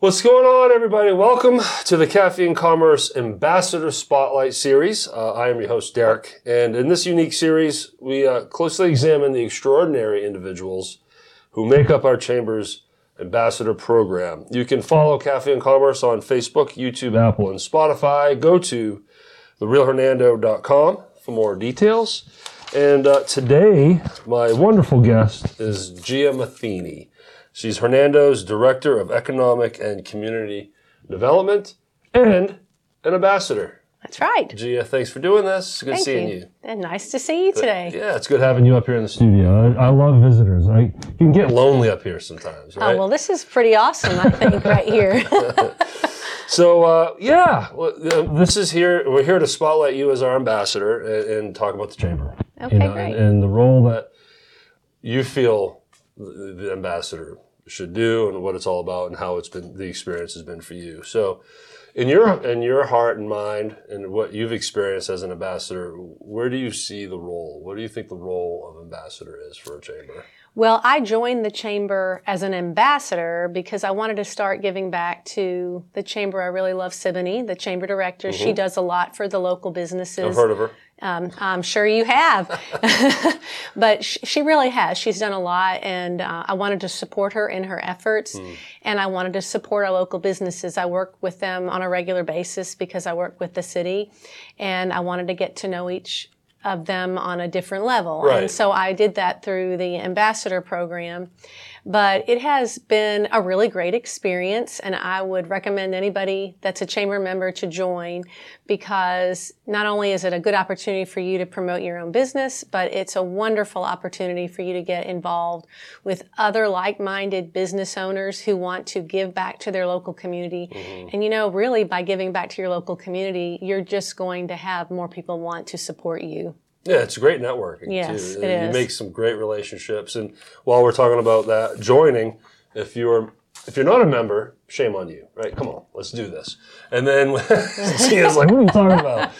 What's going on, everybody? Welcome to the Caffey & Commerce Ambassador Spotlight Series. Uh, I am your host, Derrick, and in this unique series, we uh, closely examine the extraordinary individuals who make up our Chamber's Ambassador Program. You can follow Caffey & Commerce on Facebook, YouTube, Apple, and Spotify. Go to therealhernando.com for more details. And uh, today, my wonderful guest is Gia Matheny. She's Hernando's Director of Economic and Community Development and an ambassador. That's right. Gia, thanks for doing this. Good Thank seeing you. And nice to see you today. Yeah, it's good having you up here in the studio. I, I love visitors. I, you can get lonely up here sometimes, right? Oh, well, this is pretty awesome, I think, right here. So uh, yeah, well, uh, this is here. We're here to spotlight you as our ambassador and, and talk about the chamber. Okay, you know, great. And, and the role that you feel the, the ambassador should do, and what it's all about, and how it's been the experience has been for you. So, in your in your heart and mind, and what you've experienced as an ambassador, where do you see the role? What do you think the role of ambassador is for a chamber? Well, I joined the chamber as an ambassador because I wanted to start giving back to the chamber. I really love Sibonie, the chamber director. She does a lot for the local businesses. Mm-hmm. I've heard of her. Um, I'm sure you have, but sh- she really has. She's done a lot, and uh, I wanted to support her in her efforts, and I wanted to support our local businesses. I work with them on a regular basis because I work with the city, and I wanted to get to know each of them on a different level. Right. And so I did that through the ambassador program. But it has been a really great experience, and I would recommend anybody that's a chamber member to join because not only is it a good opportunity for you to promote your own business, but it's a wonderful opportunity for you to get involved with other like minded business owners who want to give back to their local community. Mm-hmm. And you know, really, by giving back to your local community, you're just going to have more people want to support you. Yeah, it's great networking Yes, too. it you is. make some great relationships. And while we're talking about that, joining, if you're if you're not a member, shame on you, right? Come on, let's do this. And then Gia's like, "What are you talking about?"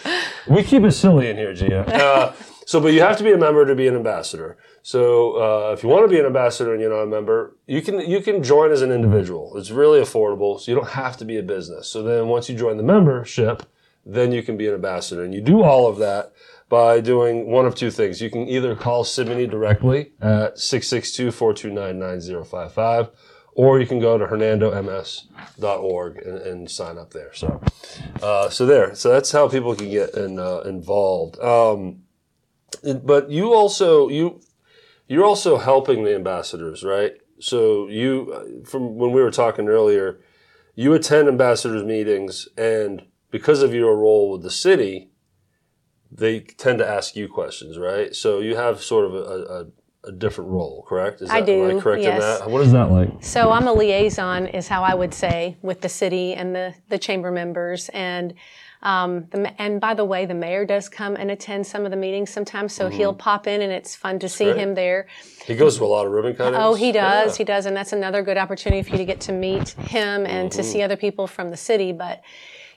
We keep it silly in here, Gia. Uh, so, but you have to be a member to be an ambassador. So, uh, if you want to be an ambassador and you're not a member, you can you can join as an individual. It's really affordable, so you don't have to be a business. So then, once you join the membership, then you can be an ambassador. And you do all of that by doing one of two things. You can either call Sibonie directly at 662-429-9055, or you can go to hernandoms.org and, and sign up there. So, uh, so there. So that's how people can get in, uh, involved. Um, but you also you you're also helping the ambassadors, right? So you from when we were talking earlier, you attend ambassadors meetings, and because of your role with the city, they tend to ask you questions, right? So you have sort of a, a, a different role, correct? Is I that, Am do, I correct in yes. that? What is that like? So I'm a liaison, is how I would say, with the city and the, the chamber members. And um, the, and by the way, the mayor does come and attend some of the meetings sometimes, so he'll pop in, and it's fun to see great. him there. He goes to a lot of ribbon cuttings. Oh, he does, Yeah. he does, and that's another good opportunity for you to get to meet him and to see other people from the city. But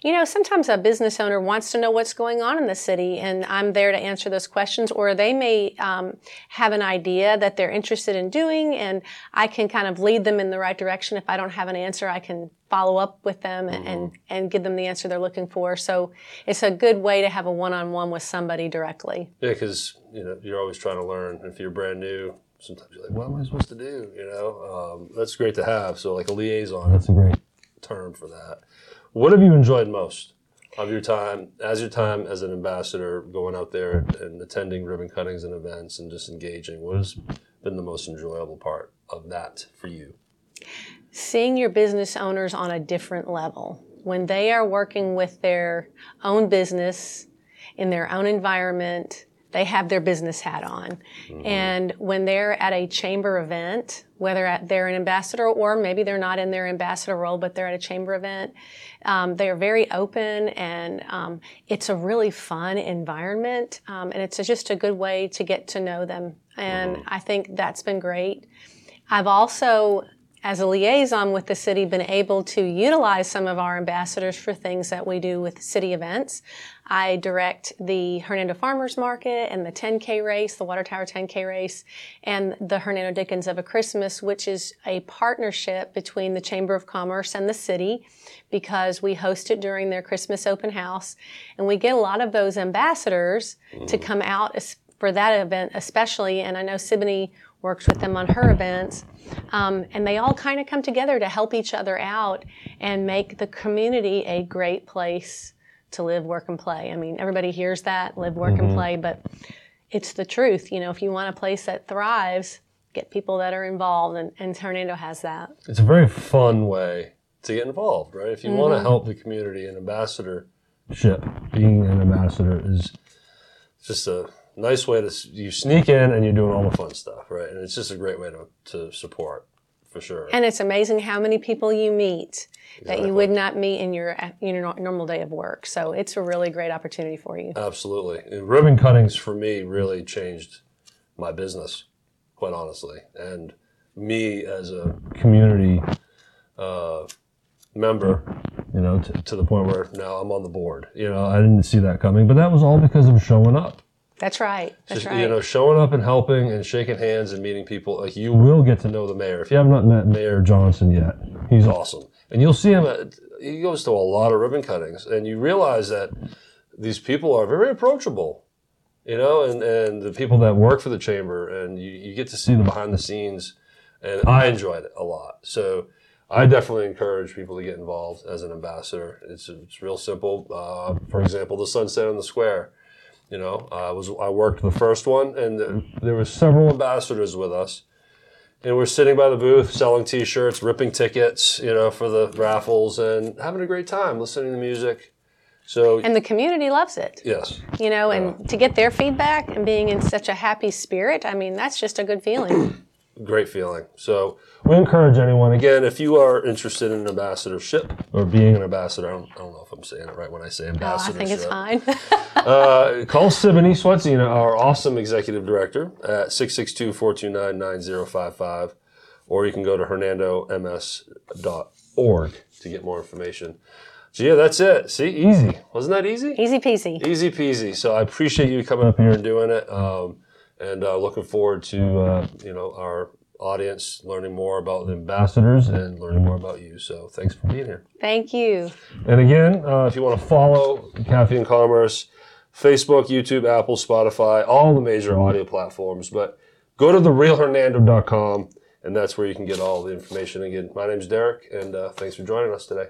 you know, sometimes a business owner wants to know what's going on in the city, and I'm there to answer those questions. Or they may um, have an idea that they're interested in doing, and I can kind of lead them in the right direction. If I don't have an answer, I can follow up with them and, and, and give them the answer they're looking for. So it's a good way to have a one-on-one with somebody directly. Yeah, because you know you're always trying to learn. If you're brand new, sometimes you're like, "What am I supposed to do?" You know, um, that's great to have. So like a liaison, that's a great term for that. What have you enjoyed most of your time as your time as an ambassador, going out there and attending ribbon cuttings and events and just engaging? What has been the most enjoyable part of that for you? seeing your business owners on a different level when they are working with their own business in their own environment they have their business hat on. And when they're at a chamber event whether at, they're an ambassador or maybe they're not in their ambassador role but they're at a chamber event um, they are very open and um, it's a really fun environment um, and it's just a good way to get to know them. And i think that's been great. I've also as a liaison with the city, been able to utilize some of our ambassadors for things that we do with city events. I direct the Hernando Farmers Market and the 10K race, the Water Tower 10K race, and the Hernando Dickens of a Christmas, which is a partnership between the Chamber of Commerce and the city because we host it during their Christmas open house. And we get a lot of those ambassadors mm. to come out for that event, especially. And I know Sibonie works with them on her events. Um, and they all kind of come together to help each other out and make the community a great place to live, work, and play. I mean, everybody hears that live, work, mm-hmm. and play, but it's the truth. You know, if you want a place that thrives, get people that are involved, and, and Hernando has that. It's a very fun way to get involved, right? If you mm-hmm. want to help the community, an ambassadorship, being an ambassador is just a nice way to you sneak in and you're doing all the fun stuff, right? And it's just a great way to, to support for sure. And it's amazing how many people you meet exactly. that you would not meet in your in your normal day of work. So it's a really great opportunity for you. Absolutely. And ribbon cuttings for me really changed my business, quite honestly, and me as a community uh, member. You know, to, to the point where now I'm on the board. You know, I didn't see that coming, but that was all because of showing up that's right. That's Just, right. You know, showing up and helping and shaking hands and meeting people. Like you will get to know the mayor. If you have not met Mayor Johnson yet, he's awesome, and you'll see him. At, he goes to a lot of ribbon cuttings, and you realize that these people are very approachable. You know, and and the people that work for the chamber, and you, you get to see the behind the scenes, and I enjoyed it a lot. So. I definitely encourage people to get involved as an ambassador. It's, it's real simple. Uh, for example, the Sunset on the Square you know, I was I worked the first one, and there were several ambassadors with us, and we're sitting by the booth selling T-shirts, ripping tickets, you know, for the raffles, and having a great time listening to music. So and the community loves it. Yes. You know, and uh, to get their feedback and being in such a happy spirit, I mean, that's just a good feeling. great feeling. So we encourage anyone, again, if you are interested in ambassadorship or being an ambassador, I don't, I don't know if I'm saying it right when I say ambassadorship. Oh, I think it's fine. uh, call Sibonie Swatzyna, our awesome executive director, at 662-429-9055, or you can go to hernandoms.org to get more information. So yeah, that's it. See, easy. Wasn't that easy? Easy peasy. Easy peasy. So I appreciate you coming up here and doing it. Um, and uh, looking forward to uh, you know our audience learning more about the ambassadors and learning more about you. So thanks for being here. Thank you. And again, uh, if you want to follow Caffey and Commerce, Facebook, YouTube, Apple, Spotify, all the major audio platforms, but go to therealhernando.com and that's where you can get all the information. Again, my name is Derrick, and uh, thanks for joining us today.